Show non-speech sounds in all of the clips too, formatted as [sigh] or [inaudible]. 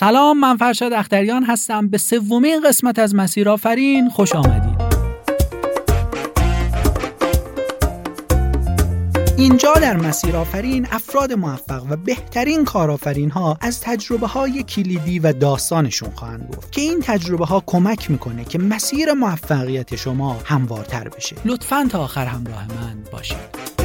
سلام من فرشاد اختریان هستم. به سومین قسمت از مسیر آفرین خوش آمدید. اینجا در مسیر آفرین افراد موفق و بهترین کارآفرین ها از تجربه های کلیدی و داستانشون خواهند گفت که این تجربه ها کمک می‌کنه که مسیر موفقیت شما هموارتر بشه. لطفا تا آخر همراه من باشید.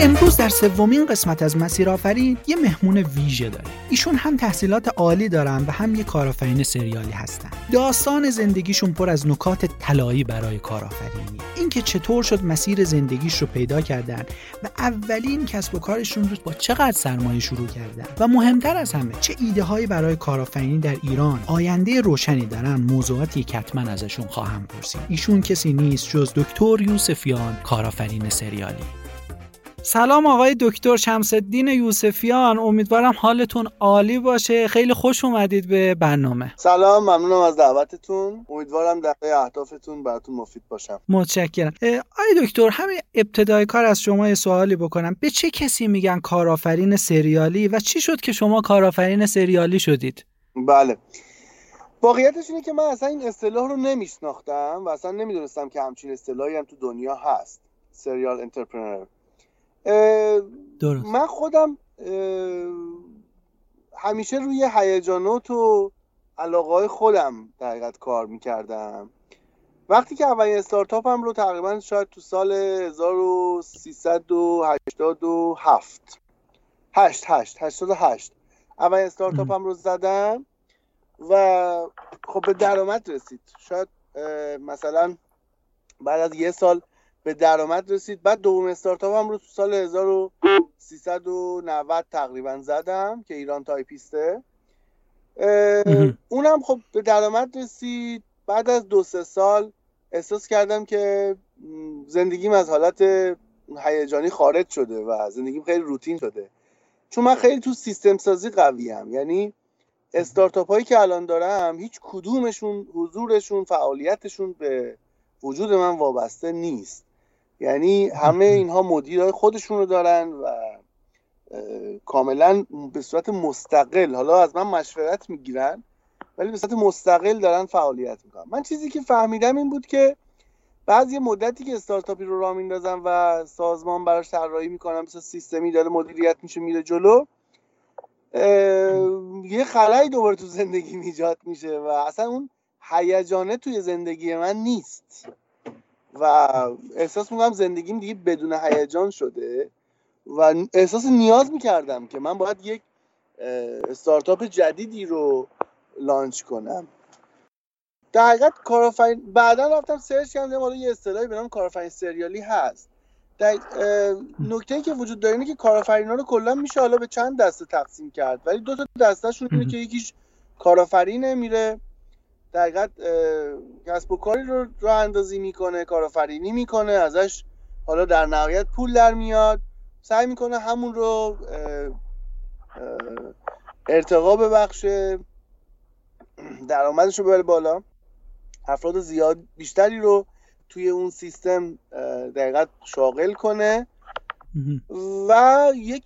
امروز در سومین قسمت از مسیر آفرین یه مهمون ویژه داره. ایشون هم تحصیلات عالی دارن و هم یه کارآفرین سریالی هستن. داستان زندگیشون پر از نکات طلایی برای کارآفرینی. اینکه چطور شد مسیر زندگیش رو پیدا کردن و اولین کسب و کارشون رو با چقدر سرمایه شروع کردن. و مهمتر از همه چه ایده هایی برای کارآفرینی در ایران آینده روشنی دارن موضوعاتی که حتما ازشون خواهم پرسید. ایشون کسی نیست جز دکتر یوسفیان کارآفرین سریالی. سلام آقای دکتر شمسدین یوسفیان. امیدوارم حالتون عالی باشه. خیلی خوش اومدید به برنامه. سلام ممنونم از دعوتتون. امیدوارم در اهدافتون براتون مفید باشم. متشکرم. آقای دکتر همین ابتدای کار از شما یه سوالی بکنم. به چه کسی میگن کارآفرین سریالی و چی شد که شما کارآفرین سریالی شدید؟ بله. واقعیتش اینه که من اصلا این اصطلاح رو نمیشناختم و اصلا نمی‌دونستم که همچین اصطلاحی هم تو دنیا هست. سریال انترپرنر. درست. من خودم همیشه روی هیجانات و علاقه های خودم در کار می‌کردم. وقتی که اولین استارتاپم رو تقریبا شاید تو سال 1387 8 8 88 اولین استارتاپم رو زدم و خب به درآمد رسید. شاید مثلا بعد از یه سال به درآمد رسید. بعد دوم استارتاپ هم رو تو سال 1390 تقریبا زدم که ایران تایپیسته. اونم خب به درآمد رسید. بعد از دو سه سال احساس کردم که زندگیم از حالت هیجانی خارج شده و زندگیم خیلی روتین شده. چون من خیلی تو سیستم سازی قویم. یعنی استارتاپ هایی که الان دارم هیچ کدومشون حضورشون فعالیتشون به وجود من وابسته نیست. یعنی همه اینها مدیرای خودشون رو دارن و کاملا به صورت مستقل حالا از من مشورت می‌گیرن ولی به صورت مستقل دارن فعالیت می‌کنن. من چیزی که فهمیدم این بود که بعضی مدتی که استارتاپی رو راه میندازم و سازمان براش طراحی می‌کنم مثل سیستمی داره مدیریت میشه میره جلو یه خلایی دوباره تو زندگی ایجاد میشه و اصلا اون هیجانه توی زندگی من نیست. و احساس می‌کنم زندگیم دیگه بدون هیجان شده و احساس نیاز می‌کردم که من باید یک استارتاپ جدیدی رو لانچ کنم. در حقیقت کارآفرین بعدا رفتم سرچ کردم حالا یه اصطلاحی به نام کارآفرین سریالی هست. در نکته ای که وجود داره اینه که کارآفرینا رو کلا میشه حالا به چند دسته تقسیم کرد ولی دو تا دستهشون اینه که یکیش کارآفرینه میره در کسب و کاری رو راه اندازی می‌کنه کارآفرینی می‌کنه ازش حالا در نهایت پول در میاد. سعی می‌کنه همون رو ارتقا ببخشه درآمدش رو ببره بالا. افراد زیاد بیشتری رو توی اون سیستم دقیقت شاغل کنه. و یک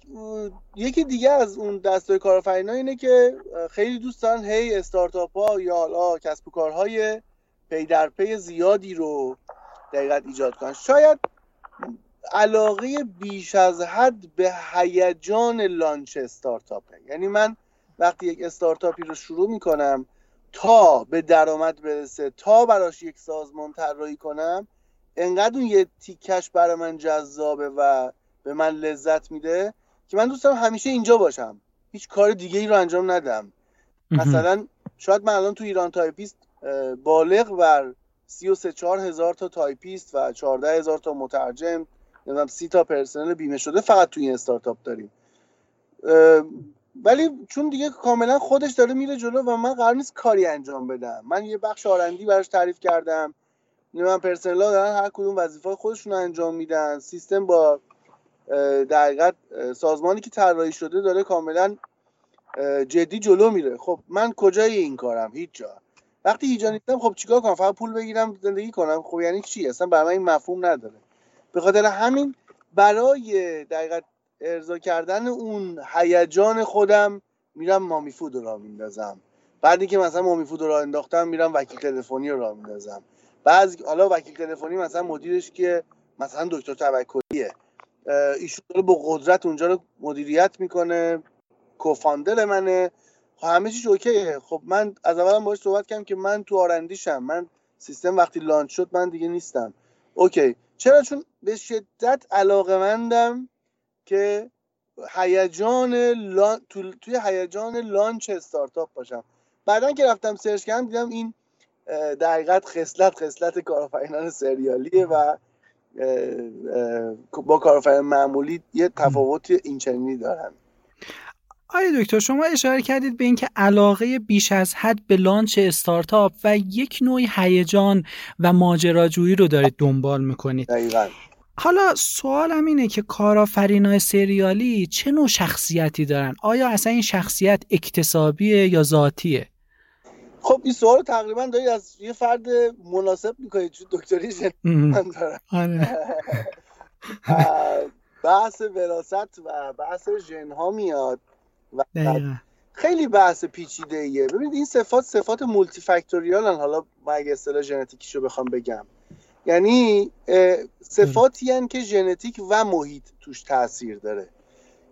یکی دیگه از اون دستای کارآفرینا اینه که خیلی دوست دارن هی استارتاپ ها یا حالا کسب و کارهای پی در پی زیادی رو در حقیقت ایجاد کنن. شاید علاقه بیش از حد به هیجان launch استارتاپه. یعنی من وقتی یک استارتاپی رو شروع می‌کنم تا به درآمد برسه تا براش یک سازمان طراحی کنم انقدر اون یه تیکش برای من جذابه و به من لذت میده که من دوست دارم همیشه اینجا باشم. هیچ کار دیگه ای رو انجام ندم. مثلا شاید من الان تو ایران تایپیست بالغ بر 33 4 هزار تا تایپیست و 14 هزار تا مترجم نمی‌دونم 30 تا پرسنل بیمه شده فقط توی این استارتاپ داریم. ولی چون دیگه کاملا خودش داره میره جلو و من قرار نیست کاری انجام بدم. من یه بخش R&D براش تعریف کردم. من پرسنل ها دارن هر کدوم وظیفه خودشون انجام میدن. سیستم با در سازمانی که طراحی شده داره کاملا جدی جلو میره. خب من کجای این کارم؟ هیچ جا. وقتی هیجا نیستم خب چیکار کنم؟ فقط پول بگیرم زندگی کنم. خب یعنی چی؟ اصلا برای من این مفهوم نداره. به خاطر همین برای دقیقت ارضا کردن اون هیجان خودم میرم مامی فود رو راه میندازم. بعدی که مثلا مامی فود رو راه انداختم میرم وکیل تلفنی رو راه میندازم. بعض حالا وکیل تلفنی مثلا مدیرش که مثلا دکتر توکلیه. ایشون داره با قدرت اونجا رو مدیریت می‌کنه کوفاندر منه. همه چیز اوکیه. خب من از اولم باهاش صحبت کردم که من تو آرندیشم. من سیستم وقتی لانچ شد من دیگه نیستم. اوکی. چرا؟ چون به شدت علاقه مندم که هیجان laun... توی هیجان launch استارتاپ باشم. بعدا که رفتم search کردم دیدم این در حقیقت خصلت خصلت کارآفرینان سریالیه و با کارآفرین معمولی یه تفاوت اینچنینی دارن. آیا دکتر شما اشاره کردید به اینکه علاقه بیش از حد به launch استارتاپ و یک نوعی هیجان و ماجراجویی رو دارید دنبال می‌کنید؟ دقیقا. حالا سوالم اینه که کارآفرینای سریالی چه نوع شخصیتی دارن؟ آیا اصلا این شخصیت اکتسابیه یا ذاتیه؟ خب این سوال تقریبا دارید از یه فرد مناسب می‌کنید چون دکتری من دارم. آره. [laughs] بحث وراست و بحث ژن ها میاد و خیلی بحث پیچیده ایه ببینید این صفات صفات مولتی فاکتوریالن حالا ما اگه اصطلاح ژنتیکیشو بخوام بگم. یعنی صفاتی هن که ژنتیک و محیط توش تاثیر داره.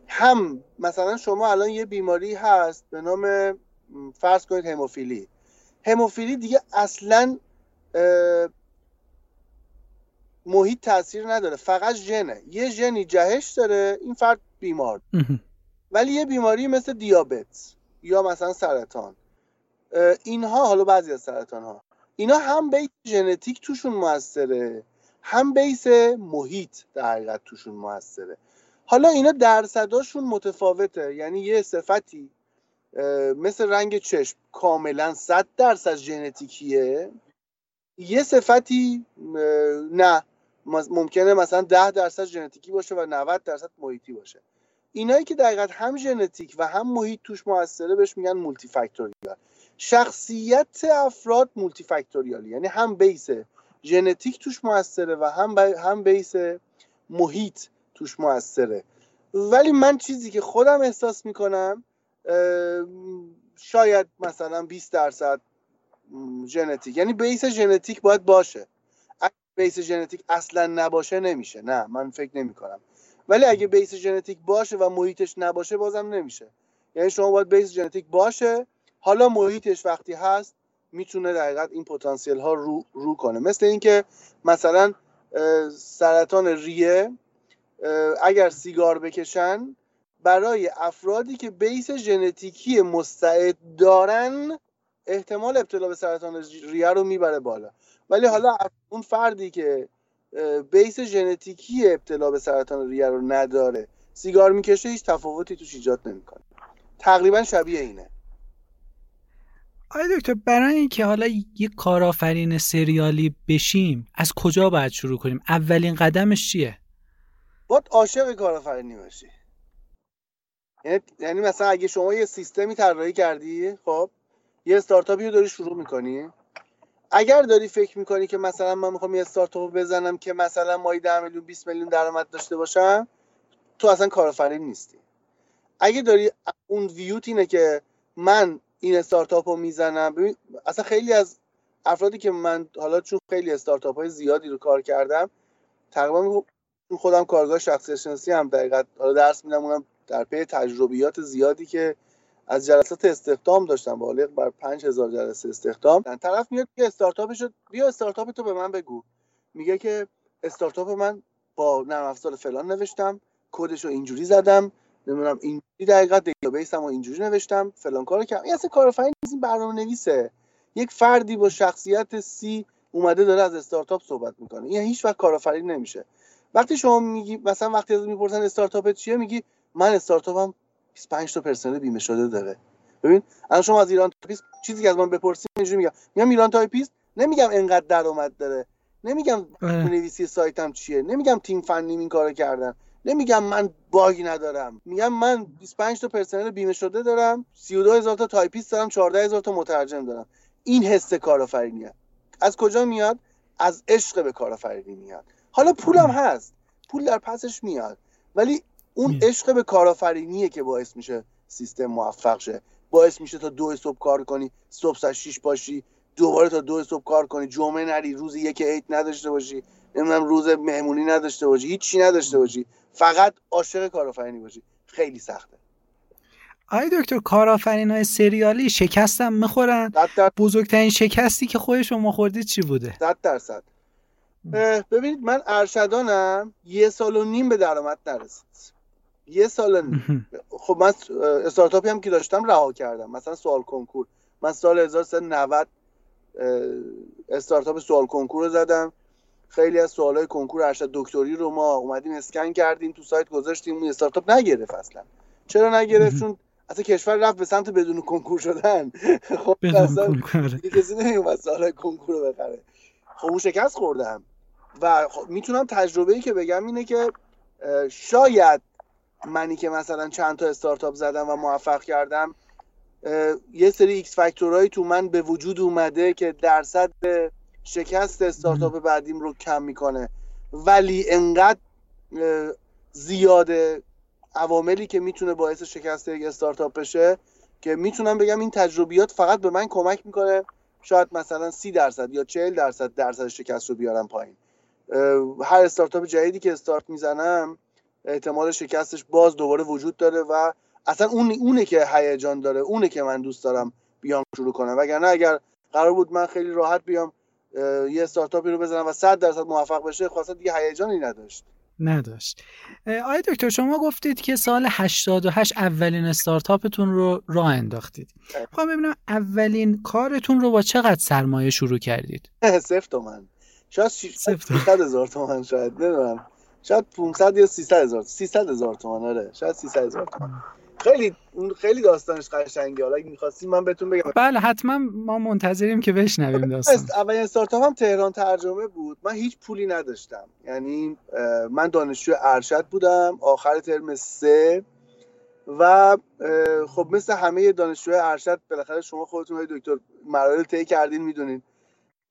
هم مثلا شما الان یه بیماری هست به نام فرض کنید هموفیلی. هموفیلی دیگه اصلا محیط تاثیر نداره فقط ژنه. یه ژنی جهش داره این فرد بیمار. ولی یه بیماری مثل دیابت یا مثلا سرطان. اینها حالا بعضی از سرطان ها اینا هم بیس ژنتیک توشون موثره هم بیس محیط در حقیقت توشون موثره. حالا اینا درصداشون متفاوته یعنی یه صفتی مثل رنگ چشم. کاملا صد درصد ژنتیکیه. یه صفتی نه. ممکنه مثلا ده درصد ژنتیکی باشه و 90 درصد محیطی باشه. اینایی که دقیقا هم ژنتیک و هم محیط توش موثره بهش میگن مولتی فاکتوریال شخصیت افراد multifactorial یعنی هم base ژنتیک توش موثره و هم هم base محیط توش موثره. ولی من چیزی که خودم احساس می‌کنم شاید مثلا 20 درصد ژنتیک. یعنی base ژنتیک باید باشه. اگه base ژنتیک اصلا نباشه نمیشه. نه من فکر نمی کنم ولی اگه base ژنتیک باشه و محیطش نباشه بازم نمیشه. یعنی شما باید بیس ژنتیک باشه. حالا محیطش وقتی هست می‌تونه در این پتانسیل ها رو, رو کنه. مثل اینکه مثلا سرطان ریه اگر سیگار بکشن برای افرادی که بیس ژنتیکی مستعد دارن احتمال ابتلا به سرطان ریه رو می‌بره بالا. ولی حالا اون فردی که بیس ژنتیکی ابتلا به سرطان ریه رو نداره سیگار می‌کشه هیچ تفاوتی توش ایجاد نمی‌کنه. تقریبا شبیه اینه. آیا دکتر برای اینکه حالا یک کارآفرین سریالی بشیم از کجا باید شروع کنیم؟ اولین قدمش چیه؟ باید عاشق کارآفرینی باشی. یعنی-, یعنی مثلا اگه شما یه سیستمی طراحی کردی خب یه استارتاپی رو داری شروع می‌کنی. اگر داری فکر می‌کنی که مثلا من می‌خوام یه استارتاپ بزنم که مثلا مایی 10 میلیون 20 میلیون درآمد داشته باشم تو اصلا کارآفرین نیستی. اگه داری اون ویوت اینه که من این استارتاپ رو می‌زنم ببین اصلا خیلی از افرادی که من حالا چون خیلی استارتاپ های زیادی رو کار کردم تقریبا خودم کارگاه شخصی شناسی هم دقیقت حالا درس میدم اونم در پی تجربیات زیادی که از جلسات استخدام داشتم بالغ بر 5000 جلسه استخدام. طرف میاد که استارتاپش بیا استارتاپ تو به من بگو. میگه که استارتاپ من با نرم افزار فلان نوشتم کدش رو اینجوری زدم نمی‌دونم اینجوری دقیقا database هم اینجوری نوشتم فلان کارو کردم. این اصلا کارآفرین این برنامه نویسه یک فردی با شخصیت C اومده داره از استارتاپ صحبت می‌کنه. این هیچ وقت کارآفرین نمیشه. وقتی شما میگی مثلا وقتی از می‌پرسن استارتاپ چیه میگی من استارتاپم 25 تا پرسنل بیمه شده داره. ببین الان شما از ایران تایپیست چیزی که از من بپرسید اینجوری میگم. میگم ایران تایپیست؟ نمیگم انقدر درآمد داره. نمیگم نویسی سایتم چیه. نمیگم تیم فنی این کارو کردن. نمیگم من bug ی ندارم. میگم من 25 تا پرسنل بیمه شده دارم. 32 هزار تا تایپیست دارم. 14 هزار تا مترجم دارم. این حس کارآفرینیه از کجا میاد؟ از عشق به کارآفرینی میاد. حالا پولم هست. پول در پسش میاد. ولی اون عشق به کارآفرینیه که باعث میشه سیستم موفق شه. باعث میشه تا دو صبح کار کنی صبح ساعت 6 باشی دوباره تا دو صبح کار کنی جمعه نری روز یک عید نداشته باشی نمی‌دونم روز مهمونی نداشته باشی هیچی نداشته باشی. فقط عاشق کارآفرینی باشی. خیلی سخته. آی دکتر کارآفرین های سریالی شکستم می‌خورن؟ بزرگترین شکستی که خود شما خوردید چی بوده؟ صد درصد. ببینید من ارشدانم یه سال و نیم به درآمد نرسید. یه سال [laughs] خب من استارتاپی هم که داشتم رها کردم. مثلا سوال کنکور. من سال 1390 استارتاپ سوال کنکور رو زدم. خیلی از سوالای کنکور ارشد دکتری رو ما اومدیم اسکن کردیم تو سایت گذاشتیم. اون استارتاپ نگرفت اصلا. چرا نگرفت؟ [laughs] چون اصلا کشور رفت به سمت بدون کنکور شدن. [laughs] خب اصلا کسی نمیومد سوالای کنکور رو بخره. خب اون شکست خوردم. و خب می‌تونم تجربه ای که بگم اینه که شاید منی که مثلا چند تا استارتاپ زدم و موفق کردم یه سری X factor هایی تو من به وجود اومده که درصد شکست استارتاپ بعدیم رو کم می‌کنه. ولی انقدر زیاده عواملی که می‌تونه باعث شکست یک استارتاپ بشه که می‌تونم بگم این تجربیات فقط به من کمک می‌کنه شاید مثلا سی درصد یا چهل درصد درصد شکست رو بیارم پایین. هر استارتاپ جدیدی که استارت می‌زنم احتمال شکستش باز دوباره وجود داره و اصلا اون اونه که هیجان داره اونه که من دوست دارم بیام شروع کنم. وگرنه اگر قرار بود من خیلی راحت بیام یه استارتاپی رو بزنم و 100 درصد موفق بشه خاصه دیگه هیجانی نداشت. نداشت. آیا دکتر شما گفتید که سال 88 اولین استارتاپتون رو راه انداختید. خواهم ببینم اولین کارتون رو با چقدر سرمایه شروع کردید؟ [laughs] صفر تومن. شاید 600 هزار تومن شاید نمی‌دونم. شاید 500 یا 300 هزار 300 هزار تومن آره. شاید 300 هزار تومن خیلی خیلی داستانش قشنگه. حالا اگه می‌خواستین من بهتون بگم. بله حتما ما منتظریم که بشنویم داستان. اولین استارتاپ هم تهران ترجمه بود. من هیچ پولی نداشتم. یعنی من دانشجو ارشد بودم آخر ترم سه و خب مثل همه دانشجوی ارشد بالاخره شما خودتون های دکتر مراحل طی کردین می‌دونین.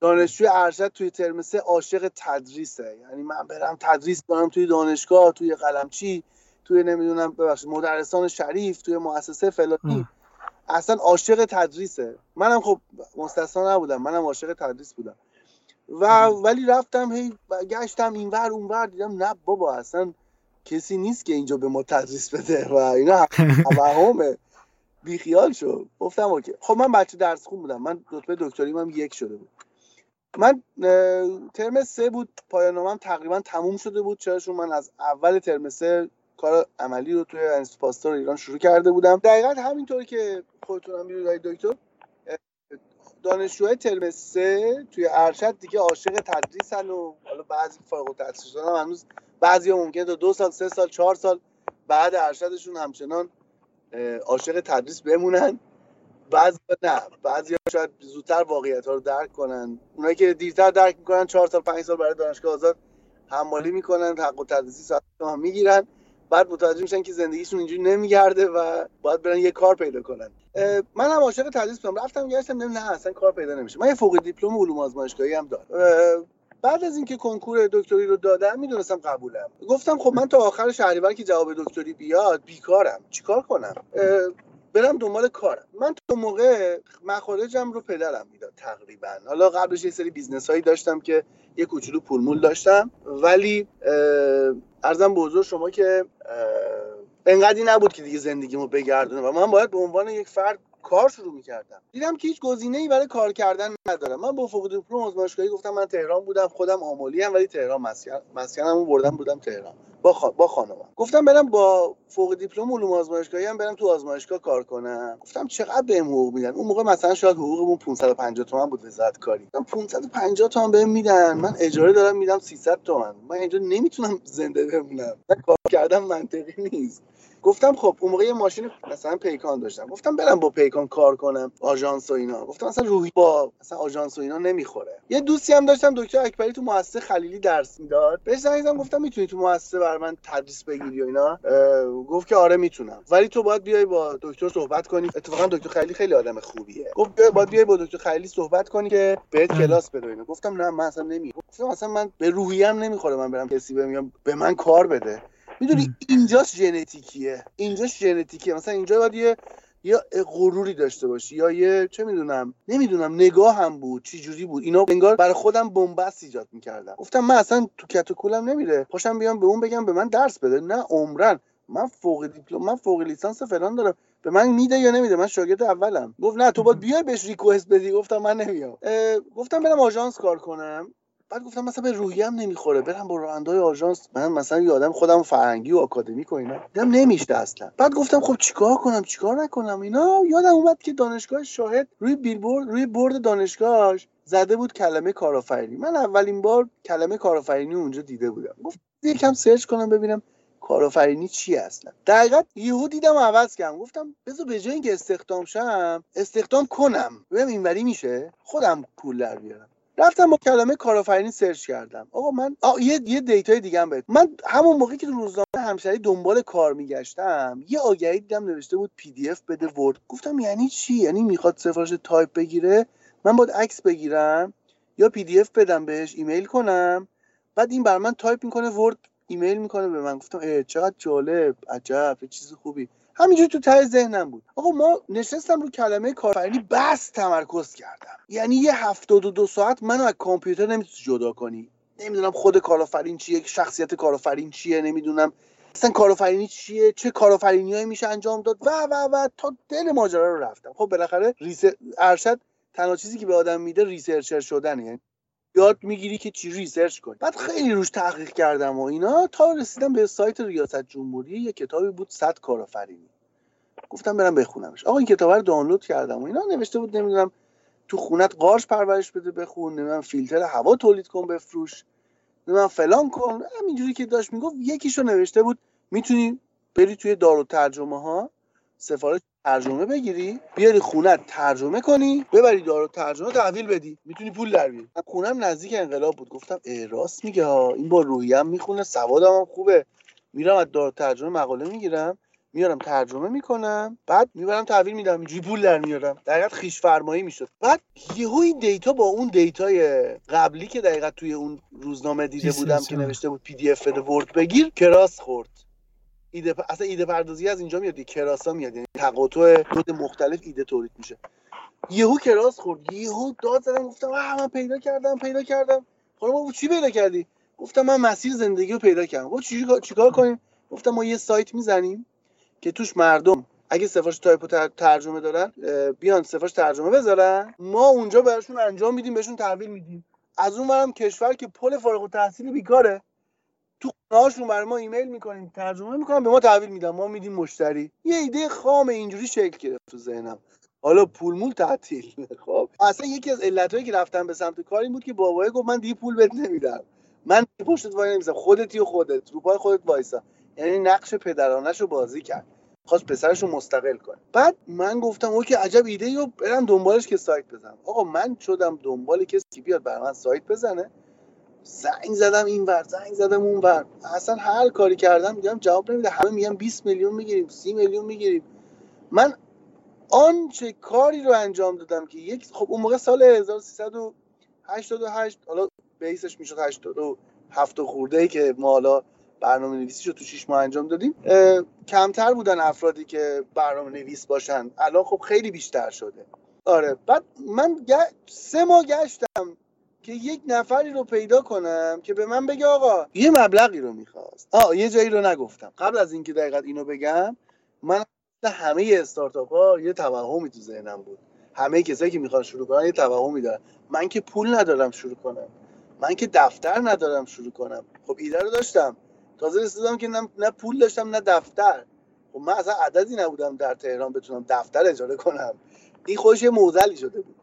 دانشجوی ارشد توی ترم سه عاشق تدریسه. یعنی من برم تدریس کنم توی دانشگاه توی قلمچی توی نمی‌دونم ببخشید مدرسان شریف توی مؤسسه فلانی. اصلا عاشق تدریسه. منم خب مستثنا نبودم منم عاشق تدریس بودم. و ولی رفتم هی گشتم اینور اونور دیدم نه بابا اصلا کسی نیست که اینجا به ما تدریس بده و اینا توهمه. بیخیال شد گفتم اوکی. خب من بچه درس خون بودم. من رتبه دکتریم هم یک شده بود. من ترم سه بود پایان تقریبا تموم شده بود چرا من از اول ترم سه کار عملی رو توی انستیتوت پاستور ایران شروع کرده بودم. دقیقا همینطوری که خودتون هم می‌دونید دکتر دانشجوهای ترم سه توی ارشد دیگه عاشق تدریسن و حالا بعضی فارغ التحصیل هم هنوز بعضی ها ممکنه تا دو سال سه سال چهار سال بعد ارشدشون همچنان عاشق تدریس بمونن. بعضی نه. بعضی شاید زودتر واقعیت ها رو درک کنن. اونایی که دیرتر درک می‌کنن چهار سال پنج سال برای دانشگاه آزاد حمالی می‌کنن حق و تدریسی ساعت هم می‌گیرن. بعد متوجه میشن که زندگیشون اینجوری نمیگرده و باید برن یه کار پیدا کنن. من هم عاشق تدریس بودم. رفتم گشتم نه اصلا کار پیدا نمیشه. من یه فوق دیپلم علوم آزمایشگاهی هم دارم. بعد از اینکه کنکور دکتری رو دادم می‌دونستم قبولم. گفتم خب من تا آخر شهریور که جواب دکتری بیاد بیکارم. چیکار کنم؟ برم دنبال کارم. من تو موقع مخارجم رو پدرم می‌داد تقریبا. حالا قبلش یه سری business هایی داشتم که یه کوچولو پولمول داشتم ولی عرضم به حضور شما که انقدری نبود که دیگه زندگیمو بگردونه و من باید به عنوان یک فرد کار شروع می‌کردم. دیدم که هیچ گزینه ای برای کار کردن ندارم. من با فوق دیپلم آزمایشگاهی گفتم من تهران بودم خودم آملی هم ولی تهران مسکن مسکنمو بردم بودم تهران. با خا... با خانومم. گفتم برم با فوق دیپلم علوم آزمایشگاهی هم برم تو آزمایشگاه کار کنم. گفتم چقدر بهم حقوق میدن؟ اون موقع مثلا شاید حقوقمون 550 تومن بود وزارت کاری گفتم 550 تومن بهم میدن. من اجاره دارم میدم 300 تومن. من اینجا نمی‌تونم زنده بمونم. کار کردم منطقی نیست. گفتم خب اون موقع یه ماشین مثلا پیکان داشتم. گفتم برم با پیکان کار کنم آژانس و اینا. گفتم مثلا روحی با مثلا آژانس و اینا نمی‌خوره. یه دوستی هم داشتم دکتر اکبری تو مؤسسه خلیلی درس می‌داد. بهش زنگ گفتم می‌تونی تو مؤسسه بر من تدریس بگیری و اینا؟ گفت که آره می‌تونم. ولی تو باید بیای با دکتر صحبت کنی. اتفاقا دکتر خلیلی خیلی آدم خوبیه. گفت باید بیای با دکتر خلیلی صحبت کنی که بهت کلاس بده اینا. گفتم نه من اصلا نمی گفتم اصلا من به روحیم نمی‌خوره من برم کسی بهم به من کار بده. می‌دونی اینجاش ژنتیکیه. اینجاش ژنتیکیه. مثلا اینجا باید یه یا غروری داشته باشی یا یه چه می‌دونم نمی‌دونم نگاه هم بود چی جوری بود. اینا انگار برای خودم بنبست ایجاد می‌کردم گفتم من اصلا تو کت کولم نمیره. پاشم بیام به اون بگم به من درس بده. نه عمرن. من فوق دیپلم من فوق لیسانس فلان دارم. به من میده یا نمیده؟ من شاگرد اولم. گفت نه تو باید بیای بهش ریکوست بدی. گفتم من نمیام. گفتم برم آژانس کار کنم. بعد گفتم مثلا به روحیم نمی‌خوره برم با رانندهای آژانس. من مثلا یادم خودم فرنگی و آکادمی و اینا. دیدم نمیشه اصلا. بعد گفتم خب چیکار کنم چیکار نکنم؟ اینا یادم اومد که دانشگاه شاهد روی بیلبورد روی برد دانشگاهش زده بود کلمه کارآفرینی. من اولین بار کلمه کارآفرینی اونجا دیده بودم. گفت یکم سرچ کنم ببینم کارآفرینی چی اصلا. در یهو دیدم عوض کردم. گفتم بذار به جای اینکه استخدام شم استخدام کنم. ببینم اینوری میشه؟ خودم پول در بیارم. رفتم با کلمه کارآفرینی search کردم. آقا من آ... یه یه data ی دیگه هم بهت من همون موقعی که روزنامه همشهری دنبال کار میگشتم یه آگهی دیدم نوشته بود PDF بده Word. گفتم یعنی چی؟ یعنی می‌خواد سفارش تایپ بگیره؟ من باید عکس بگیرم یا PDF بدم بهش ایمیل کنم؟ بعد این برام تایپ می‌کنه Word ایمیل می‌کنه به من. گفتم چقدر جالب عجب چیز خوبی. همینجور تو ته ذهنم بود. آقا ما نشستم رو کلمه کارآفرینی بس تمرکز کردم. یعنی یه هفتاد و دو ساعت منو از کامپیوتر نمی‌تونی جدا کنی. نمی‌دونم خود کارآفرین چیه شخصیت کارآفرین چیه نمی‌دونم اصلا کارآفرینی چیه چه کارآفرینیایی میشه انجام داد. و و و تا دل ماجرا رو رفتم. خب بالاخره res... ارشد تنها چیزی که به آدم میده researcher شدنه. یعنی یاد می‌گیری که چی research کنی. بعد خیلی روش تحقیق کردم و اینا. تا رسیدم به سایت ریاست جمهوری یه کتابی بود صد کارآفرینی. گفتم برم بخونمش. آقا این کتاب رو دانلود کردم و اینا. نوشته بود نمی‌دونم تو خونت قارچ پرورش بده بخون. نمی‌دونم فیلتر هوا تولید کن بفروش. نمی‌دونم فلان کن. همینجوری که داشت می‌گفت یکیشو نوشته بود می‌تونی بری توی دارالترجمه ها سفارش ترجمه بگیری بیاری خونه ترجمه کنی ببری دارالترجمه تحویل بدی. می‌تونی پول در بیاری. خونم نزدیک انقلاب بود. گفتم ای راست میگه ها. این با روحیم می‌خونه. سوادم هم خوبه. میرم از دارالترجمه مقاله می‌گیرم. میارم ترجمه می‌کنم. بعد می‌برم تحویل میدم. اینجوری پول در میارم. دقیقا خویش فرمایی می‌شد. بعد یهو این data با اون data ی قبلی که دقیقا توی اون روزنامه دیده بودم که نوشته بود PDF Word بگیر cross خورد. ایده پ... اصلا ایده پردازی از اینجا میاد cross ا میاد یعنی تقاطع کد مختلف ایده تولید میشه. یهو cross خورد یهو داد زدم گفتم آه من پیدا کردم پیدا کردم. خانم چی پیدا کردی؟ گفتم من مسیر زندگی رو پیدا کردم. گفت چیکار چیکار کنیم؟ گفتم ما یه سایت می‌زنیم که توش مردم اگه سفارش تایپ ترجمه دارن بیان سفارش ترجمه بذارن. ما اونجا براشون انجام میدیم بهشون تحویل میدیم. از اون برم کشور که پر فارغ التحصیل بیکاره. تو خونه‌هاشون برای ما ایمیل می‌کنیم ترجمه می‌کنم به ما تحویل میدن. ما میدیم مشتری. یه ایده خام اینجوری شکل گرفت تو ذهنم. حالا پول مول تعطیل. خب. اصلا یکی از علتهایی که رفتم به سمت کار این بود که بابای گفت من دیگه پول بهت نمیدم. من پشتت وای نمیسم خودتی و خودت. رو پای خودت وایسا. یعنی نقش پدرانش رو بازی کرد. خواست پسرش رو مستقل کنه. بعد من گفتم اوکی عجب ایده رو برم دنبالش که سایت بزنم. آقا من شدم دنبال کسی بیاد برای من سایت بزنه. زنگ زدم این ور زنگ زدم اون ور. اصلا هر کاری کردم میگم جواب نمیده. همه میگن 20 میلیون می‌گیریم 30 میلیون می‌گیریم. من آنچه کاری رو انجام دادم که یک خب اون موقع سال 1388 حالا بیسش می‌شد 87 خورده ای که ما حالا برنامه نویسی رو تو 6 ماه انجام دادیم. کمتر بودن افرادی که برنامه نویس باشن. الان خب خیلی بیشتر شده. آره. بعد من سه ماه گشتم که یک نفری رو پیدا کنم که به من بگه آقا یه مبلغی رو می‌خواست. آه یه جایی رو نگفتم. قبل از اینکه دقیقا اینو بگم من همه استارتاپ ها یه توهمی تو ذهنم بود. همه کسایی که می‌خوان شروع کنن یه توهمی دارن. من که پول ندارم شروع کنم. من که دفتر ندارم شروع کنم. خب ایده رو داشتم. تازه رسیدم که نه, پول داشتم نه دفتر. خب من اصلا عددی نبودم در تهران بتونم دفتر اجاره کنم. این خودش یه موزلی شده بود.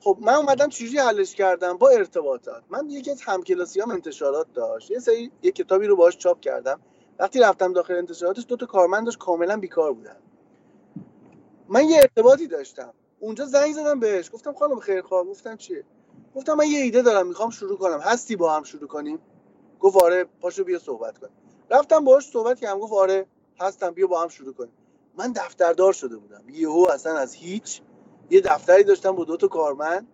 خب من اومدم چجوری حلش کردم با ارتباطات. من یکی از همکلاسیام انتشارات داشت. یه سری یه کتابی رو باهاش چاپ کردم. وقتی رفتم داخل انتشاراتش دو تا کارمند داشت کاملا بیکار بودن. من یه ارتباطی داشتم. اونجا زنگ زدم بهش. گفتم خانم خیرخواه گفتم چیه؟ گفتم من یه ایده دارم می‌خوام شروع کنم. هستی با هم شروع کنیم؟ گفت آره پاشو بیا صحبت کن. رفتم باهاش صحبت کردم. گفت آره هستم بیا با هم شروع کنیم. من دفتردار شده بودم. یهو اصلا از هیچ یه دفتری داشتم با دو تا کارمند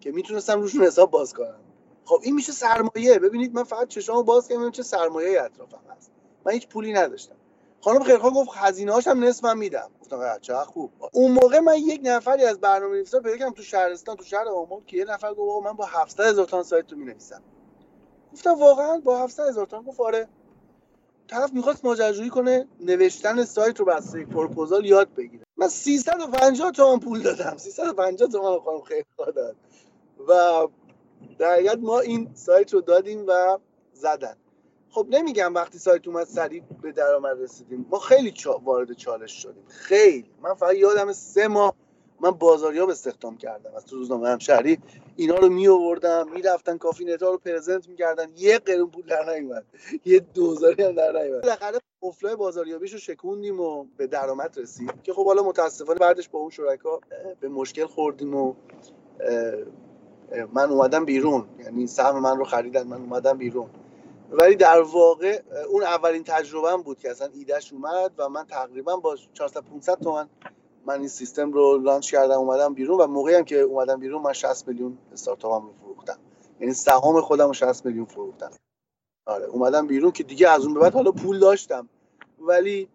که می‌تونستم روشون حساب باز کنم. خب این میشه سرمایه. ببینید من فقط چشامو باز کردم چه سرمایه اطرافم هست. من هیچ پولی نداشتم. خانم خیرخواه گفت هزینه هاشم نصف من میدم. گفتم چه خوب. اون موقع من یک نفری از برنامه نویسا پیدا کردم تو شهرستان تو شهر آمون که یه نفر گفت من با 700 هزار تومان سایت تو می‌نویسم. گفتم واقعا با 700 هزار تومان؟ گفت آره. طرف می‌خواست ماجراجویی کنه نوشتن سایت رو بس یک پروپوزال یاد بگیره. من 350 تومان پول دادم 350 تومان خانم خیرخواه داد. و در ما این سایت رو دادیم و زدن. خب نمیگم وقتی سایت اومد سریع به درآمد رسیدیم. ما خیلی چا... وارد چالش شدیم. خیلی. من فقط یادم سه ماه من بازاریاب استخدام کردم. از تو روزنامه همشهری اینا رو می آوردم می‌رفتن کافی نتا رو پرزنت می‌کردن یه قرون پول در نیومد. یه دوزاری هم در نیومد. بالاخره قفلای بازاریابیش رو شکوندیم و به درآمد رسید که خب حالا متاسفانه بعدش با اون شرکا به مشکل خوردیم و من اومدم بیرون. یعنی سهم من رو خریدن من اومدم بیرون. ولی در واقع اون اولین تجربه بود که اصلا ایدهش اومد و من تقریبا با 400 500 تومن من این سیستم رو لانچ کردم اومدم بیرون و موقعی هم که اومدم بیرون من 60 میلیون استارتاپم رو فروختم. یعنی سهام خودم رو 60 میلیون فروختم. آره اومدم بیرون که دیگه از اون به بعد حالا پول داشتم. ولی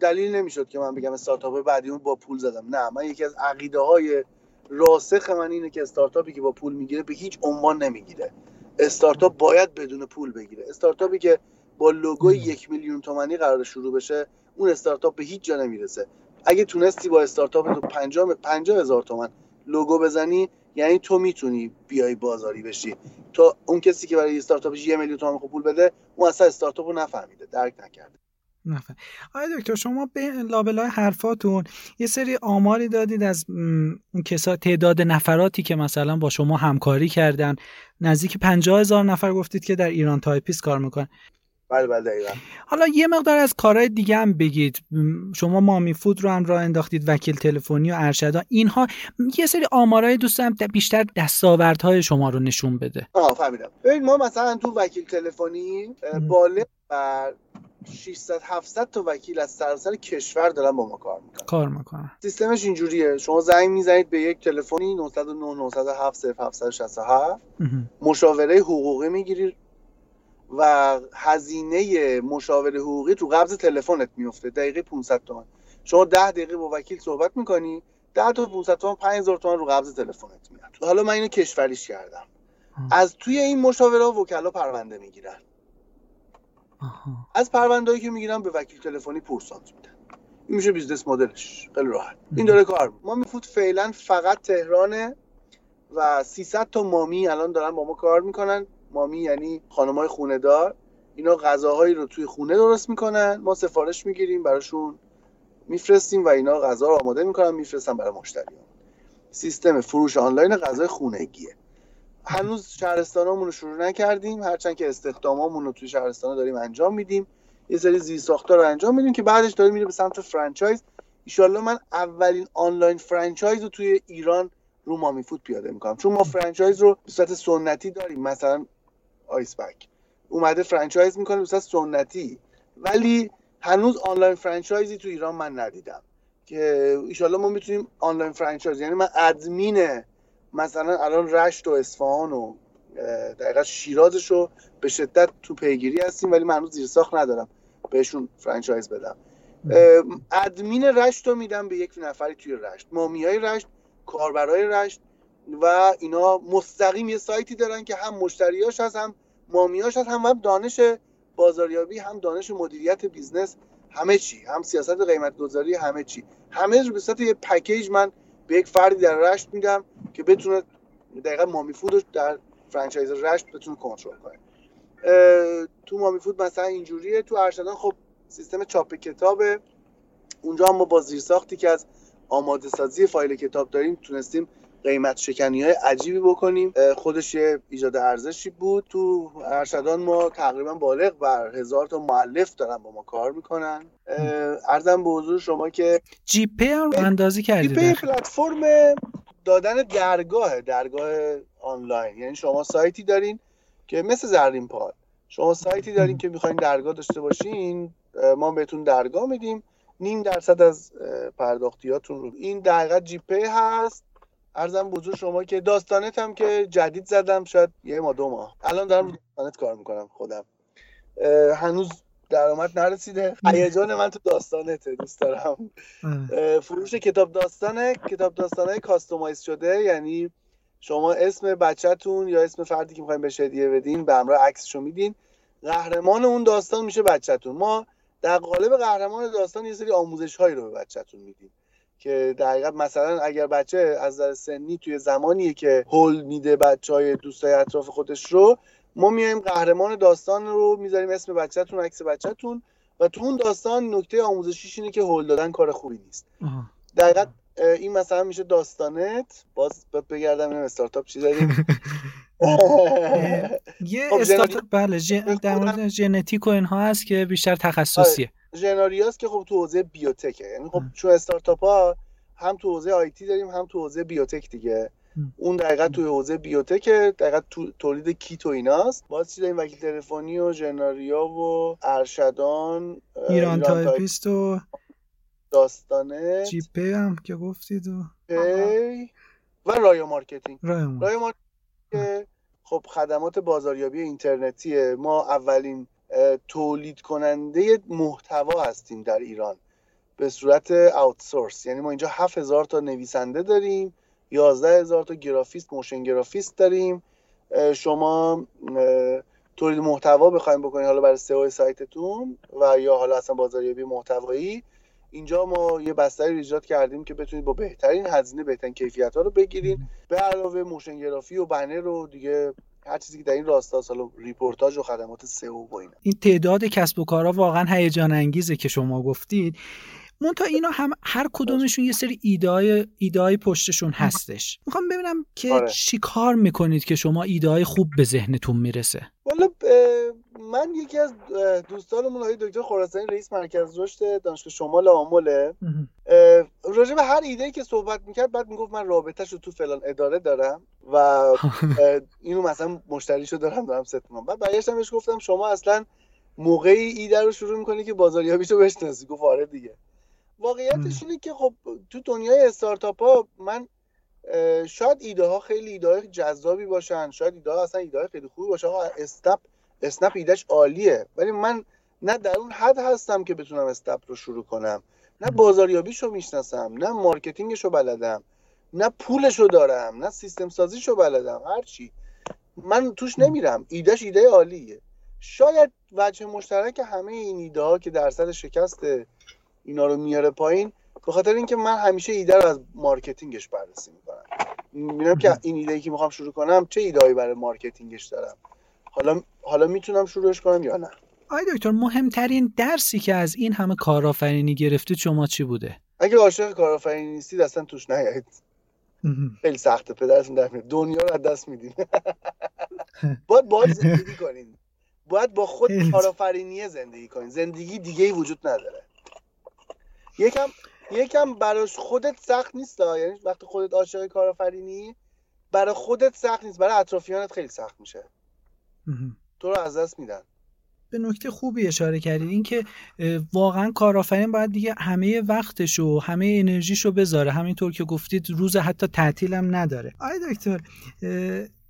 دلیل نمی‌شد که من بگم استارتاپ بعدی اون با پول زدم. نه من یکی از عقیده های راسخ من اینه که استارتاپی که با پول می‌گیره به هیچ عنوان نمی‌گیره. استارتاپ باید بدون پول بگیره. استارتاپی که با لوگو یک میلیون تومانی قرار شروع بشه اون استارتاپ به هیچ جا نمی‌رسه. اگه تونستی با استارتاپ تو 50 هزار تومن لوگو بزنی یعنی تو می‌تونی بیای بازاری بشی. تو اون کسی که برای استارتاپش یه میلیون تومن پول بده اون اصلا استارتاپ رو نفهمیده درک نکرده. نفهم. آیا دکتر شما به لابلای حرفاتون یه سری آماری دادید از اون کسا تعداد نفراتی که مثلا با شما همکاری کردن. نزدیک پنجاه هزار نفر گفتید که در ایران تایپیست کار می‌کنن. بله بله دقیقا. حالا یه مقدار از کارهای دیگه هم بگید. شما مامی فود رو هم راه انداختید وکیل تلفنی و ارشدان اینها یه سری آمارای دوستم بیشتر دستاوردهای شما رو نشون بده. آه فهمیدم. ببین ما مثلا تو وکیل تلفنی بالغ بر 600 700 تا وکیل از سراسر کشور دارن با ما کار می‌کنن. کار می‌کنن. سیستمش اینجوریه. شما زنگ می‌زنید به یک تلفنی 909 907 0767 مشاوره حقوقی می‌گیرید. و هزینه مشاوره حقوقی تو قبض تلفنت میفته دقیقه 500 تومن شما 10 دقیقه با وکیل صحبت می‌کنی 10 تا 500 تومن 5000 تومن رو قبض تلفنت میاد حالا من اینو کشوریش کردم. از توی این مشاوره وکلا پرونده می‌گیرن. از پروندهایی که می‌گیرن به وکیل تلفنی پورسانت میدن. این میشه business model ش. خیلی راحت. این داره کار ما مامی فود فعلا فقط تهرانه و 300 تا مامی الان دارن با ما کار می‌کنن. مامی یعنی خانمای خونه دار اینا غذاهایی رو توی خونه درست می‌کنن ما سفارش می‌گیریم براشون میفرستیم و اینا غذا رو آماده می‌کنن میفرستن برای مشتریان. سیستم فروش آنلاین غذای خونگیه. هنوز شهرستانامون رو شروع نکردیم هرچند که استخدامامون رو توی شهرستان داریم انجام میدیم. یه سری زیرساختار رو انجام میدیم که بعدش داره میره به سمت فرانچایز. ایشالله من اولین online franchise رو توی ایران رو مامی فود پیاده می‌کنم. چون ما franchise رو به صورت سنتی داریم. مثلا آیس پک اومده franchise می‌کنه صورت سنتی. ولی هنوز online franchise ی تو ایران من ندیدم. که ایشالله ما می‌تونیم online franchise. یعنی من ادمین مثلا الان رشت و اصفهان و دقیقا شیرازش رو به شدت تو پیگیری هستیم ولی من هنوز زیر ساخت ندارم. بهشون franchise بدم. ادمین رشت رو میدم به یک نفری توی رشت. مامی های رشت کاربرای رشت و اینا مستقیم یه سایتی دارن که هم مشتریاش هست هم مامیاش هست هم, هم دانش بازاریابی هم دانش مدیریت business همه چی. هم سیاست قیمت گذاری همه چی. همه رو به صورت یه پکیج من به یک فردی در رشت میدم که بتونه دقیقا مامی فود رو در franchise رشت بتونه کنترل کنه. تو مامی فود مثلا اینجوریه. تو ارشدان خب سیستم چاپ کتابه. اونجا هم ما با زیرساختی که از آماده سازی فایل کتاب داریم تونستیم قیمت شکنی های عجیبی بکنیم. خودش یه ایجاد ارزشی بود. تو ارشدان ما تقریبا بالغ بر هزار تا معلف دارن با ما کار می‌کنن. ارزم به حضور شما که جی پی هم اندازی کردید جی پلتفرم دادن درگاه درگاه آنلاین. یعنی شما سایتی دارین که مثل زرین پال شما سایتی دارین که می‌خواین درگاه داشته باشین ما بهتون درگاه میدیم. نیم درصد از پرداختیاتون رو. این دقیقا جی پی هست. ارزم بزرگ شما که داستانت هم که جدید زدم شاید یه ما دو ماه. الان دارم داستانت کار می‌کنم خودم. هنوز درآمد نرسیده. هیجان من تو داستانته دوست دارم. فروش کتاب داستانه کتاب داستانه کاستومایز شده. یعنی شما اسم بچهتون یا اسم فردی که می‌خوایم بهش هدیه بدین به همراه عکسشو میدین. قهرمان اون داستان میشه بچهتون. ما در قالب قهرمان داستان یه سری آموزش هایی رو به بچهتون میدیم. که در مثلا اگر بچه از نظر سنی توی زمانیه که هول میده بچه های دوستای اطراف خودش رو ما میایم قهرمان داستان رو می‌ذاریم اسم بچهتون عکس بچهتون و تو اون داستان نکته آموزشیش اینه که هول دادن کار خوبی نیست. دقیقا این مثلا میشه داستانت. باز بگردم این استارتاپ چی داریم؟ یه خب استارتاپ بله در مورد ژنتیک و اینها هست که بیشتر تخصصیه. ژناریاست که خب تو حوزه biotech ه. یعنی خب چون استارتاپ ها هم تو حوزه IT داریم هم تو حوزه biotech دیگه. اون دقیقا توی حوزه biotech دقیقا تو تولید کیت و ایناست. باز چی داریم؟ وکیل تلفنی و ژناریا و ارشدان ایران, ایران تایپیست و داستانه جیپی هم که گفتید و و رایو مارکتینگ. رایو مارکتینگ. خب خدمات بازاریابی اینترنتیه. ما اولین تولید کننده محتوا هستیم در ایران. به صورت outsource یعنی ما اینجا 7000 تا نویسنده داریم 11000 تا گرافیست motion گرافیست داریم. شما تولید محتوا بخوایم بکنید حالا برای SEO سایتتون و یا حالا اصلا بازاریابی محتوایی. اینجا ما یه بستری ایجاد کردیم که بتونید با بهترین هزینه بهترین کیفیت ها رو بگیرید به علاوه motion گرافی و بنر رو دیگه هر چیزی که در این راستا حالا رپورتاژ و خدمات SEO و اینا. این تعداد کسب و کارها واقعا هیجان انگیزه که شما گفتید. تا اینا هم هر کدومشون یه سری ایده‌های ایده‌های پشتشون هستش. می‌خوام ببینم که آره. چی کار می‌کنید که شما ایده‌های خوب به ذهنتون می‌رسه؟ والا من یکی از دوستانمون آقای دکتر خراسانی رئیس مرکز رشد دانشگاه شمال آمله راجع به هر ایده که صحبت می‌کرد بعد می‌گفت من رابطهش رو تو فلان اداره دارم و [laughs] اینو مثلا مشتریشو دارم دارم ست بعد برگشتم بهش گفتم شما اصلا موقعی ایده رو شروع می‌کنی که بازاریابیشو بشناسی. گفت آره دیگه. واقعیتش اینه که خب تو دنیای استارتاپ ها من شاید ایده ها خیلی ایده های جذابی باشن شاید ایده ها اصلا ایده های خیلی خوبی باشن. آقا اسنپ ایدهش عالیه. ولی من نه در اون حد هستم که بتونم اسنپ رو شروع کنم. نه بازاریابیشو می‌شناسم نه marketing شو بلدم نه پولشو دارم نه سیستم سازیشو بلدم هیچی من توش نمیرم. ایدهش ایده عالیه. شاید وجه مشترک همه این ایده ها که درصد شکست اینا رو میاره پایین به خاطر اینکه من همیشه ایده رو از marketing ش بررسی می‌کنم. می‌بینم که این ایده ای که می‌خوام شروع کنم چه ایده‌هایی برای marketing ش دارم. حالا حالا می‌تونم شروعش کنم یا نه؟ آی دکتر مهمترین درسی که از این همه کارآفرینی گرفتید شما چی بوده؟ اگه عاشق کارآفرینی نیستید اصلا توش نیایید. خیلی سخته پدرتون در دنیا رو از دست میدین. [laughs] باید باید زندگی کنین. باید با خود کارآفرینی زندگی کنین. زندگی دیگه ای وجود نداره. یکم یکم براش خودت سخت نیست یعنی وقتی خودت عاشق کارآفرینی برای خودت سخت نیست. برای اطرافیانت خیلی سخت میشه. تو رو از دست میدن. به نکته خوبی اشاره کردید اینکه واقعا کارآفرین باید دیگه همه وقتش و همه انرژیشو بذاره. همینطور که گفتید روز حتی تعطیلم نداره. آی دکتر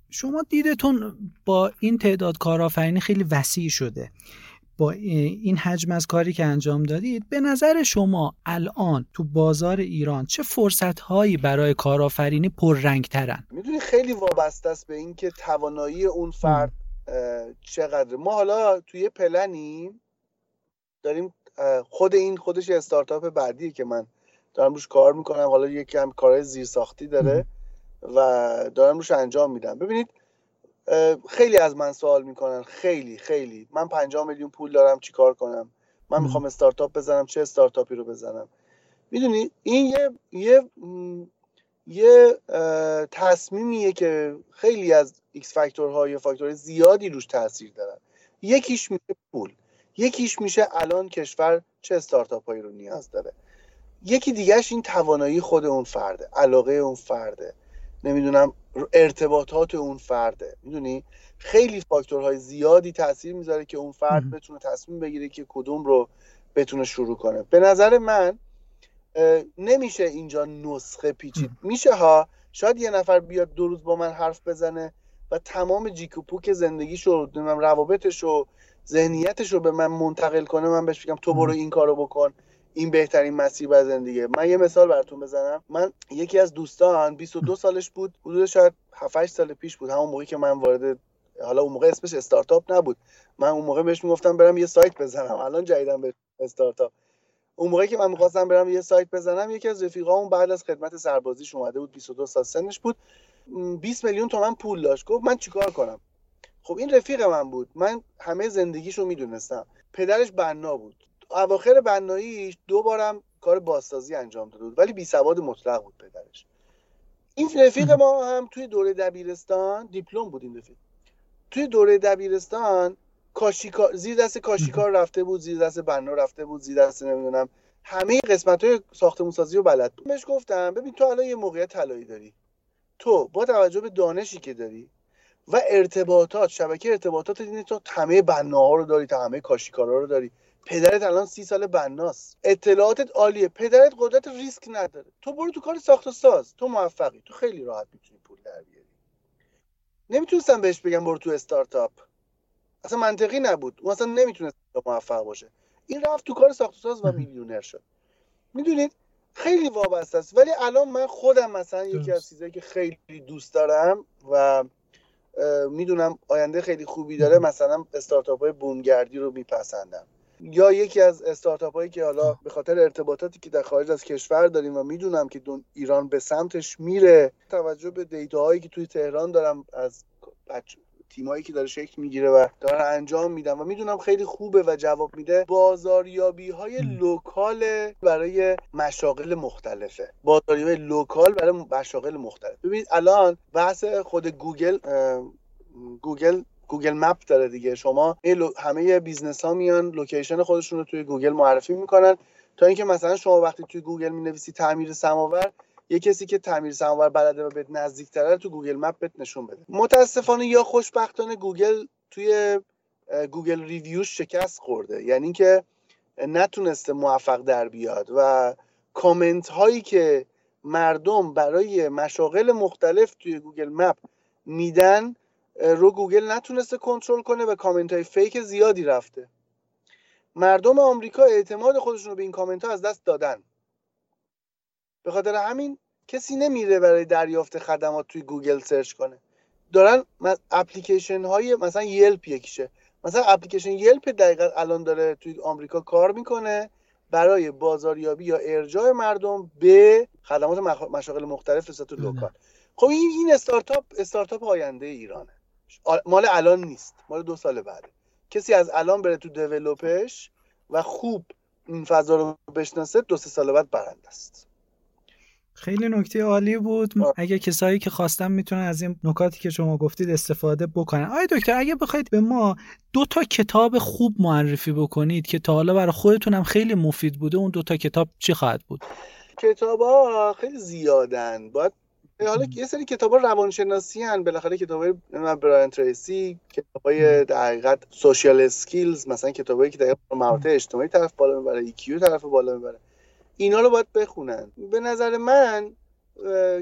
شما دیدتون با این تعداد کارآفرینی خیلی وسیع شده. با این حجم از کاری که انجام دادید به نظر شما الان تو بازار ایران چه فرصت هایی برای کارآفرینی پررنگ ترن می‌دونی خیلی وابسته است به اینکه توانایی اون فرد چقدر؟ ما حالا توی پلنیم داریم خود این خودش استارتاپ بعدیه که من دارم روش کار می‌کنم. حالا یکی هم کارهای زیرساختی داره و دارم روش انجام میدم. ببینید خیلی از من سوال می‌کنن. خیلی خیلی. من پنجاه میلیون پول دارم چیکار کنم؟ من می‌خوام استارتاپ بزنم چه استارتاپی رو بزنم؟ می‌دونی این یه یه یه تصمیمیه که خیلی از X factor ها یا فاکتور زیادی روش تاثیر دارن. یکیش میشه پول. یکیش میشه الان کشور چه استارتاپ هایی رو نیاز داره. یکی دیگهش این توانایی خود اون فرده علاقه اون فرده. نمی‌دونم ارتباطات اون فرده. می‌دونی؟ خیلی فاکتورهای زیادی تاثیر می‌ذاره که اون فرد بتونه تصمیم بگیره که کدوم رو بتونه شروع کنه. به نظر من نمیشه اینجا نسخه پیچید. میشه ها؟ شاید یه نفر بیاد دو روز با من حرف بزنه و تمام جیکوپوک زندگیشو روابطش و ذهنیتش رو به من منتقل کنه من بهش بگم تو برو این کارو بکن این بهترین مسیر بر زندگی. من یه مثال براتون بزنم. من یکی از دوستان 22 سالش بود حدود شاید 7 سال پیش بود همون موقعی که من وارد حالا اون موقع اسمش استارتاپ نبود. من اون موقع بهش می‌گفتم برم یه سایت بزنم. الان جدیدم به استارتاپ. اون موقعی که من می‌خواستم برم یه سایت بزنم یکی از رفیقامون بعد از خدمت سربازیش اومده بود 22 سال سنش بود. 20 میلیون تومن پول داشت. گفت من چیکار کنم؟ خب این رفیق من بود. من همه زندگیشو می‌دونستم. پدرش بنا بود. اواخر بناییش دو بارم کار بازسازی انجام داده بود ولی بی سواد مطلق بود پدرش. این رفیق ما هم توی دوره دبیرستان دیپلم بود رفیق. توی دوره دبیرستان کاشیکار زیر دست کاشیکار رفته بود زیر دست بنا رفته بود زیر دست نمی‌دونم همه قسمت های ساختمون سازی رو بلد بود. بهش گفتم ببین تو الان یه موقعیت طلایی داری. تو با توجه به دانشی که داری و ارتباطات شبکه ارتباطات دینی تو همه بناها رو داری تا همه کاشیکارا رو داری. پدرت الان سی سال بناست. اطلاعاتت عالیه. پدرت قدرت ریسک نداره. تو برو تو کار ساخت و ساز. تو موفقی. تو خیلی راحت می‌تونی پول در بیاری. نمی‌تونستم بهش بگم برو تو استارتاپ. اصلا منطقی نبود. اون اصلا نمی‌تونست موفق باشه. این رفت تو کار ساخت و ساز و میلیونر شد. می‌دونید؟ خیلی وابسته است. ولی الان من خودم مثلا یکی از چیزایی که خیلی دوست دارم و می‌دونم آینده خیلی خوبی داره مثلا استارتاپ های بومگردی رو میپسندم. یا یکی از استارتاپ هایی که حالا به خاطر ارتباطاتی که در خارج از کشور داریم و می‌دونم که ایران به سمتش میره توجه به data هایی که توی تهران دارم از تیمایی که داره شکل می‌گیره و داره انجام میدن و می‌دونم خیلی خوبه و جواب میده بازاریابی های local برای مشاغل مختلفه. بازاریابی local برای مشاغل مختلف. ببینید الان بحث خود گوگل گوگل Google Map داره دیگه. شما همه business ها میان location خودشون رو توی گوگل معرفی می‌کنن. تا اینکه مثلا شما وقتی توی گوگل می‌نویسی تعمیر سماور یه کسی که تعمیر سماور بلده و بهت نزدیکتره تو Google Map بهت نشون بده. متاسفانه یا خوشبختانه گوگل توی Google Review ش شکست خورده. یعنی اینکه نتونسته موفق در بیاد و کامنت هایی که مردم برای مشاغل مختلف توی Google Map میدن رو گوگل نتونسته کنترل کنه و کامنت های fake زیادی رفته. مردم آمریکا اعتماد خودشون رو به این کامنت ها از دست دادن. به خاطر همین کسی نمیره برای دریافت خدمات توی گوگل search کنه. دارن اپلیکیشن های مثلا Yelp یکیشه. مثلا اپلیکیشن Yelp دقیقا الان داره توی آمریکا کار می‌کنه برای بازاریابی یا ارجاع مردم به خدمات مشاغل مختلف صورت local. خب این این استارتاپ استارتاپ آینده ایرانه. مال الان نیست. مال دو سال بعده. کسی از الان بره تو دیولوپش و خوب این فضا رو بشناسه دو سه سال بعد برنده است. خیلی نکته عالی بود. اگه کسایی که خواستم می‌تونن از این نکاتی که شما گفتید استفاده بکنن. آیا دکتر اگه بخواید به ما دو تا کتاب خوب معرفی بکنید که تا حالا برای خودتونم خیلی مفید بوده اون دو تا کتاب چی خواهد بود؟ کتاب ها خیلی زیادن. باید حالا یه سری کتاب روانشناسی هن. بالاخره کتاب های برایان تریسی کتاب های در حقیقت social skills مثلا کتاب که در مهارت اجتماعی طرف بالا می‌بره IQ طرف بالا می‌بره. اینا رو باید بخونن. به نظر من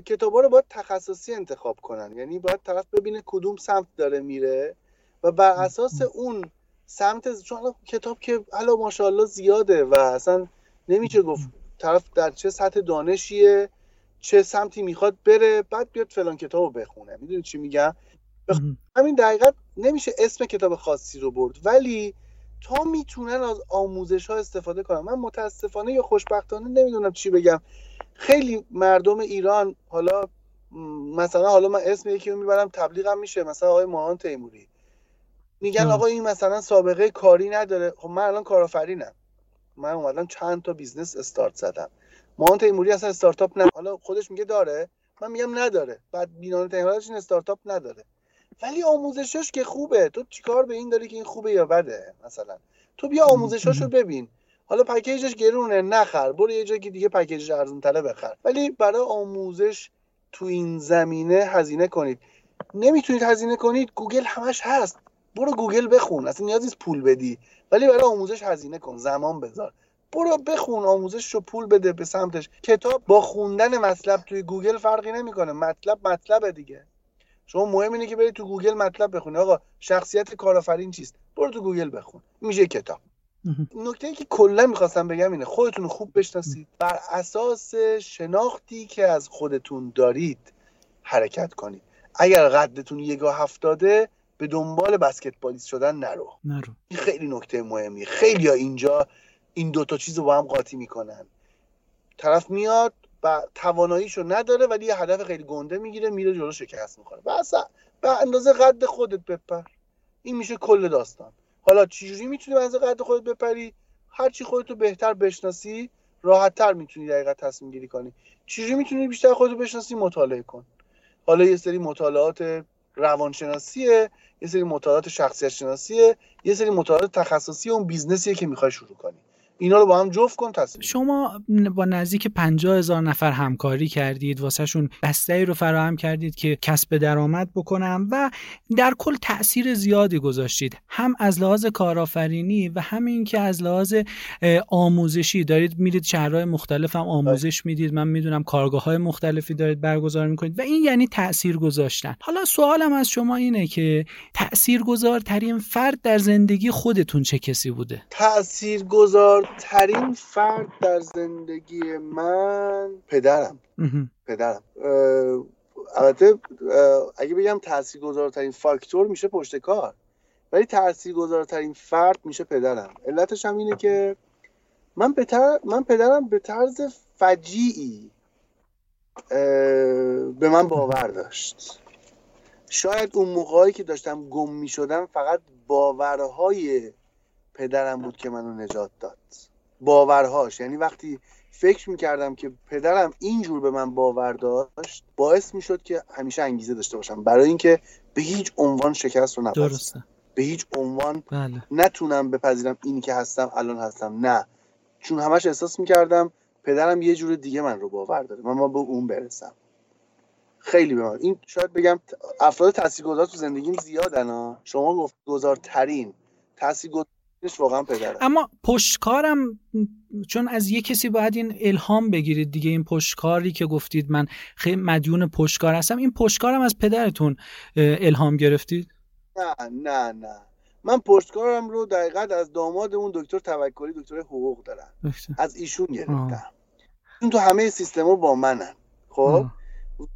کتابا رو باید تخصصی انتخاب کنن. یعنی باید طرف ببینه کدوم سمت داره میره و بر اساس اون سمت چون کتاب که حالا ماشاءالله زیاده و اصلا نمیشه گفت طرف در چه سطح دانشیه چه سمتی می‌خواد بره بعد بیاد فلان کتاب رو بخونه. می‌دونی چی میگم؟ همین دقیقت نمیشه اسم کتاب خاصی رو برد. ولی تا می‌تونن از آموزش ها استفاده کنن. من متاسفانه یا خوشبختانه نمی‌دونم چی بگم. خیلی مردم ایران حالا مثلا حالا من اسم یکی رو می‌برم تبلیغم میشه. مثلا آقای ماهان تیموری. میگن آقا این مثلا سابقه کاری نداره. خب من الان کارآفرینم. من اومدم چند تا business start زدم. ماهان تیموری اصلا استارتاپ نه. حالا خودش میگه داره. من میگم نداره. بعد بینان تیموری این استارتاپ نداره. ولی آموزشش که خوبه. تو چیکار به این داری که این خوبه یا بده مثلا؟ تو بیا آموزشاشو ببین. حالا package ش گرونه نخر. برو یه جایی دیگه package ش ارزون تره بخر. ولی برای آموزش تو این زمینه هزینه کنید. نمی‌تونید هزینه کنید گوگل همش هست. برو گوگل بخون. اصلا نیازی پول بدی. ولی برای آموزش هزینه کن. زمان بذار. برو بخون آموزش رو پول بده به سمتش. کتاب با خوندن مطلب توی گوگل فرقی نمی‌کنه. مطلب مطلبه دیگه. شما مهم اینه که برید تو گوگل مطلب بخونی. آقا شخصیت کارآفرین چیست؟ برو تو گوگل بخون. میشه کتاب. نکته ای که کلا می‌خواستم بگم اینه خودتون خوب بشناسید. بر اساس شناختی که از خودتون دارید حرکت کنید. اگر قدتون یگاه هفتاده به دنبال بسکتبالیست شدن نرو. نرو. این خیلی نکته مهمی خیلی ها اینجا این دوتا چیز رو با هم قاطی می‌کنن. طرف میاد و تواناییشو نداره ولی یه هدف خیلی گنده می‌گیره میره جلو شکست می‌کنه بس به اندازه قد خودت بپر. این میشه کل داستان. حالا چجوری می‌تونی به اندازه قد خودت بپری؟ هرچی خودتو بهتر بشناسی راحتتر می‌تونی دقیقا تصمیم گیری کنی. چجوری می‌تونی بیشتر خودتو بشناسی؟ مطالعه کن. حالا یه سری مطالعات روانشناسیه یه سری مطالعات شخصیت شناسیه یه سری مطالعات تخصصی اون بیزنسیه که می‌خوای شروع کنی. اینا رو با هم جفت کن تصمیم شما با نزدیک 50 هزار نفر همکاری کردید واسهشون بستری رو فراهم کردید که کسب درآمد بکنم و در کل تاثیر زیادی گذاشتید. هم از لحاظ کارآفرینی و همین که از لحاظ آموزشی. دارید میرید شهرهای مختلف هم آموزش می‌دید. من می‌دونم کارگاه های مختلفی دارید برگزار می‌کنید و این یعنی تاثیر گذاشتن. حالا سوالم از شما اینه که تاثیرگذارترین فرد در زندگی خودتون چه کسی بوده؟ تاثیرگذار ترین فرد در زندگی من پدرم. پدرم. البته اگه بگم تاثیرگذارترین فاکتور میشه پشت کار. ولی تاثیرگذارترین فرد میشه پدرم. علتش هم اینه که من بتر... من پدرم به طرز فجیعی به من باور داشت. شاید اون موقعی که داشتم گم می شدم فقط باورهای پدرم بود که منو نجات داد. باورهاش. یعنی وقتی فکر می‌کردم که پدرم اینجور به من باور داشت باعث می‌شد که همیشه انگیزه داشته باشم. برای اینکه به هیچ عنوان شکست رو نپذیرم. به هیچ عنوان بله. نتونم بپذیرم اینی که هستم الان هستم. نه. چون همش احساس می‌کردم پدرم یه جور دیگه من رو باور داره. من ما به اون برسم. خیلی به من. این شاید بگم افراد تاثیرگذار تو زندگیم زیادن شما گفت گذارترین تاثیرگذار واقعا پدرم اما پشتکارم چون از یه کسی باید این الهام بگیرید دیگه این پشتکاری که گفتید من خیلی مدیون پشتکار هستم. این پشتکارم از پدرتون الهام گرفتید؟ نه نه نه. من پشتکارم رو دقیقا از داماد اون دکتر توکلی دکتر حقوق دارم. از ایشون گرفتم. این تو همه سیستما با منن خب؟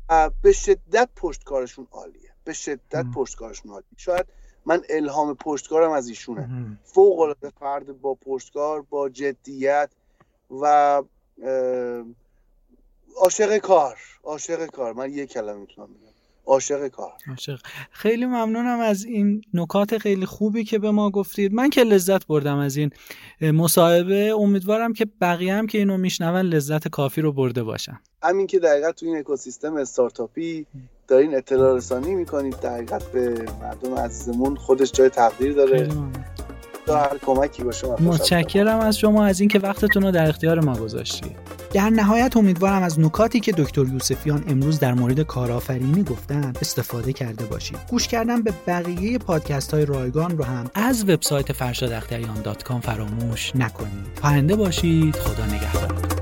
و به شدت پشتکارشون عالیه. به شدت پشتکارشون عالیه. شاید من الهام پشتکارم از ایشونه. فوق العاده فرد با پشتکار با جدیت و عاشق کار عاشق کار. من یک کلمه می‌تونم بگم. عاشق کار. عاشق. خیلی ممنونم از این نکات خیلی خوبی که به ما گفتید. من که لذت بردم از این مصاحبه. امیدوارم که بقیه هم که اینو میشنون لذت کافی رو برده باشن. همین که دقیقا تو این اکوسیستم استارتاپی دارین اطلاع رسانی می‌کنید در به مردم عزیزمون خودش جای تقدیر داره. تا هر کمکی باشه متشکرم از شما از اینکه وقتتون رو در اختیار ما گذاشتید در نهایت امیدوارم از نکاتی که دکتر یوسفیان امروز در مورد کارآفرینی گفتن استفاده کرده باشید. گوش کردن به بقیه پادکست های رایگان رو هم از وبسایت فرشاداختریان فراموش نکنید. پاینده باشید. خدا نگهدار.